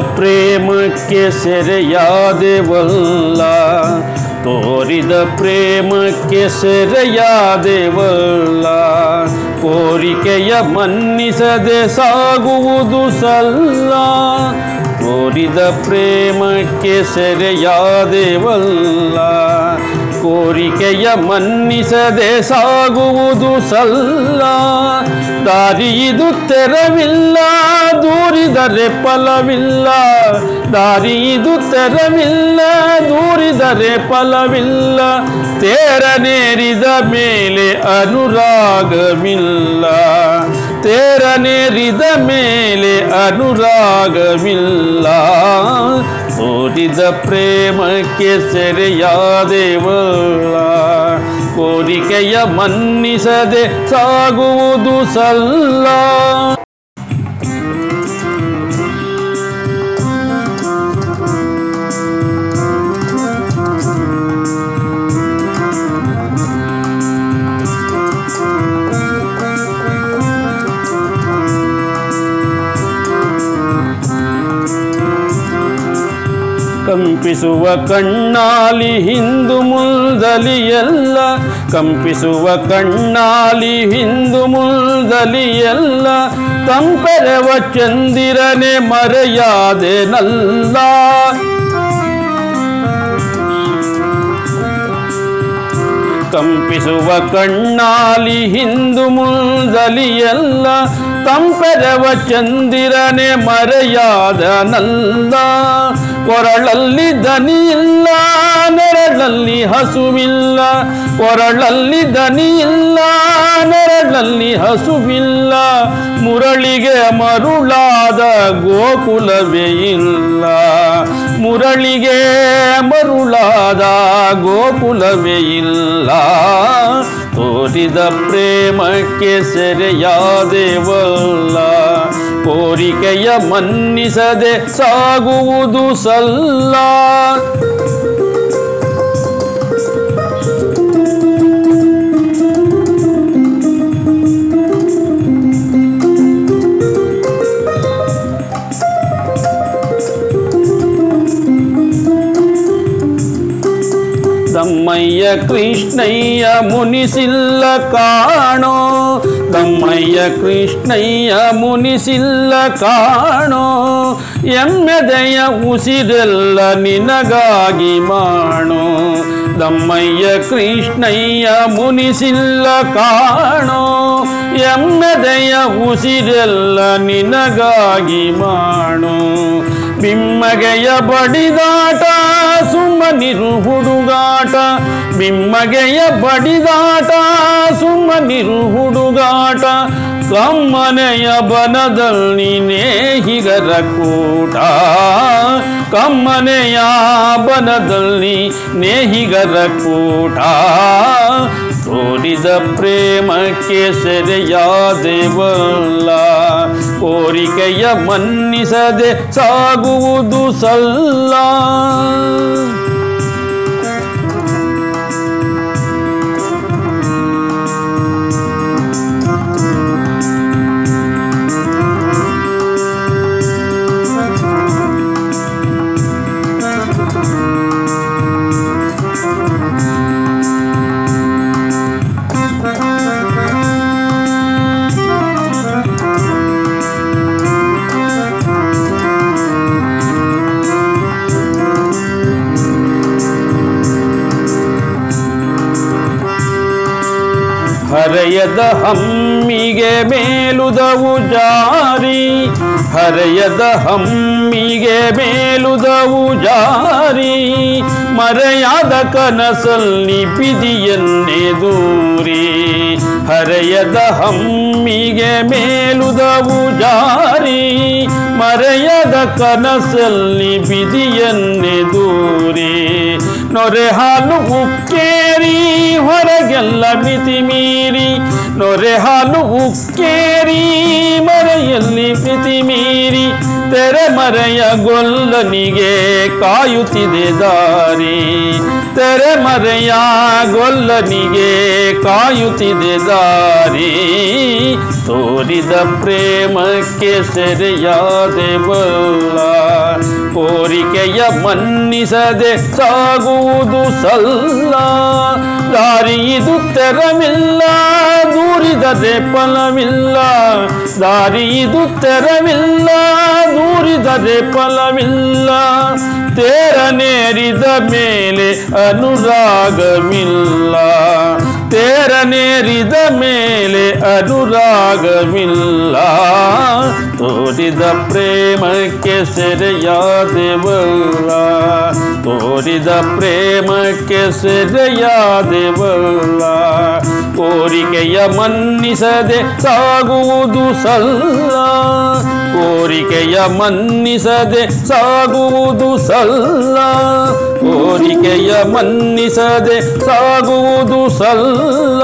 ಪ್ರೇಮಕ್ಕೆ ಸೆರೆಯಾದೆವಲ್ಲ? ತೋರಿದ ಪ್ರೇಮಕ್ಕೆ ಸೆರೆಯಾದೆವಲ್ಲ? ಕೋರಿಕೆಯ ಮನ್ನಿಸದೆ ಸಾಗುವುದು ಸಲ್ಲ? ತೋರಿದ ಪ್ರೇಮಕ್ಕೆ ಸೆರೆಯಾದೆವಲ್ಲ? ಮನ್ನಿಸದೆ ಸಾಗುವುದು ಸಲ್ಲ. ದಾರಿ ಇದು ತೆರವಿಲ್ಲ, ದೂರಿದರೆ ಫಲವಿಲ್ಲ. ದಾರಿ ಇದು ತೆರವಿಲ್ಲ, ದೂರಿದರೆ ಫಲವಿಲ್ಲ. ತೇರನೇರಿದ ಮೇಲೆ ಅನುರಾಗವಿಲ್ಲ. ತೇರನೇರಿದ ಮೇಲೆ ಅನುರಾಗವಿಲ್ಲ. ತೋರಿದ ಪ್ರೇಮಕ್ಕೆ ಸೆರೆಯಾದೆವಲ್ಲ ಕೋರಿಕೆಯ ಮನ್ನಿಸದೆ ಸಾಗುವುದು ಸಲ್ಲ. ಕಂಪಿಸುವ ಕಣ್ಣಾಲಿ ಹಿಂದು ಮುಲ್ದಲಿ ಎಲ್ಲ ಕಂಪಿಸುವ ಕಣ್ಣಾಲಿ ಹಿಂದು ಮುಲ್ದಲಿ ಎಲ್ಲ ತಂಪೆರವ ಚಂದಿರನೆ ಮರೆಯಾದೆನಲ್ಲ. ಕಂಪಿಸುವ ಕಣ್ಣಾಲಿ ಹಿಂದು ಮುಲ್ದಲಿ ತಂಪೆರವ ಚಂದಿರನೆ ಮರೆಯಾದ ನಲ್ಲ ಕೊರಳಲ್ಲಿ ದನಿಯಿಲ್ಲ ನೆರಳಲ್ಲಿ ಹಸುವಿಲ್ಲ ಕೊರಳಲ್ಲಿ ದನಿಯಿಲ್ಲ ನೆರಳಲ್ಲಿ ಹಸುವಿಲ್ಲ, ಮುರಳಿಗೆ ಮರುಳಾದ ಗೋಕುಲವೇ ಇಲ್ಲ, ಮುರಳಿಗೆ ಮರುಳಾದ ಗೋಕುಲವೇ ಇಲ್ಲ. ತೋರಿದ ಪ್ರೇಮಕ್ಕೆ ಸೆರೆಯಾದೆವಲ್ಲ. ಕೋರಿಕೆಯ ಮನ್ನಿಸದೆ ಸಾಗುವುದು ಸಲ್ಲ. ದಮ್ಮಯ್ಯ ಕೃಷ್ಣಯ್ಯ ಮುನಿಸಿಲ್ಲ ಕಾಣೋ. ತಮ್ಮಯ್ಯ ಕೃಷ್ಣಯ್ಯ ಮುನಿಸಿಲ್ಲ ಕಾಣೋ. ಎಮ್ಮೆದೆಯ ಉಸಿರೆಲ್ಲ ನಿನಗಾಗಿ ಮಾಡೋ ದಮ್ಮಯ್ಯ ಕೃಷ್ಣಯ್ಯ ಮುನಿಸಿಲ್ಲ ಕಾಣೋ. ಎಮ್ಮೆದೆಯ ಉಸಿರೆಲ್ಲ ನಿನಗಾಗಿ ಮಾಡೋ ಬಿಮ್ಮಗೆಯ ಬಡಿದಾಟ ಸುಮ್ಮನಿರು ಹುಡುಗಾಟ ಬಿಮ್ಮಗೆಯ ಬಡಿದಾಟ. ಸುಮ್ಮನಿರು ಹುಡುಗಾಟ ಕಮ್ಮನೆಯ ಬನದಲ್ಲಿ ನೇಹಿಗರ ಕೂಟ. ಕಮ್ಮನೆಯ ಬನದಲ್ಲಿ ನೇಹಿಗರ ಕೂಟ. ತೋರಿದ ಪ್ರೇಮಕ್ಕೆ ಸೆರೆಯಾದೆವಲ್ಲ ಕೋರಿಕೆಯ ಮನ್ನಿಸದೆ ಸಾಗುವುದು ಸಲ್ಲ. ಹರೆಯದ ಹಮ್ಮಿಗೆ ಮೇಲುದವು ಜಾರಿ. ಹರೆಯದ ಹಮ್ಮಿಗೆ ಮೇಲುದವು ಜಾರಿ. ಮರೆಯಾದ ಕನಸಲ್ಲಿ ಬಿದಿಯನ್ನೇ ದೂರಿ. ಹರೆಯದ ಹಮ್ಮಿಗೆ ಮೇಲುದವು ಜಾರಿ. ಮರೆಯದ ಕನಸಲ್ಲಿ ಬಿದಿಯನ್ನೇ ದೂರಿ. ನೊರೆ ಹಾಲು ಉಕ್ಕೇ ಉಕ್ಕೇರಿ ಹೊರಗೆಲ್ಲ ಮಿತಿ ಮೀರಿ. ನೊರೆ ಹಾಲು ಉಕ್ಕೇರಿ ಮರೆಯಲ್ಲಿ ಮಿತಿ ಮೀರಿ. ತೆರೆಮರೆಯ ಗೊಲ್ಲನಿಗೆ ಕಾಯುತ್ತಿದೆ ದಾರಿ. ತೆರೆಮರೆಯ ಗೊಲ್ಲನಿಗೆ ಕಾಯುತ್ತಿದೆ ದಾರಿ. ತೋರಿದ ಪ್ರೇಮಕ್ಕೆ ಸೆರೆಯಾದೆ ಬಲ್ಲ ಕೋರಿಕೆಯ ಮನ್ನಿಸದೆ ಸಾಗುವುದು ಸಲ್ಲ. ದಾರಿ ಇದು ತೆರವಿಲ್ಲ, ದೂರಿದದೆ ಫಲವಿಲ್ಲ. ದಾರಿ ಇದು ತೆರವಿಲ್ಲ ದೂರಿದದೆ ಫಲವಿಲ್ಲ ತೇರನೇರಿದ ಮೇಲೆ ಅನುರಾಗವಿಲ್ಲ. ತೇರನೇರಿದ ಮೇಲೆ ಅನುರಾಗವಿಲ್ಲ. ತೋರಿದ ಪ್ರೇಮಕ್ಕೆ ಸೆರೆಯಾದೆವಲ್ಲ ತೋರಿದ ಪ್ರೇಮಕ್ಕೆ ಸೆರೆಯಾದೆವಲ್ಲ ಕೋರಿಕೆಯ ಮನ್ನಿಸದೆ ಸಾಗುವುದು ಸಲ್ಲ. ಕೋರಿಕೆಯ ಮನ್ನಿಸದೆ ಸಾಗುವುದು ಸಲ್ಲ. ಕೋರಿಕೆಯ ಮನ್ನಿಸದೆ ಸಾಗುವುದು ಸಲ್ಲ.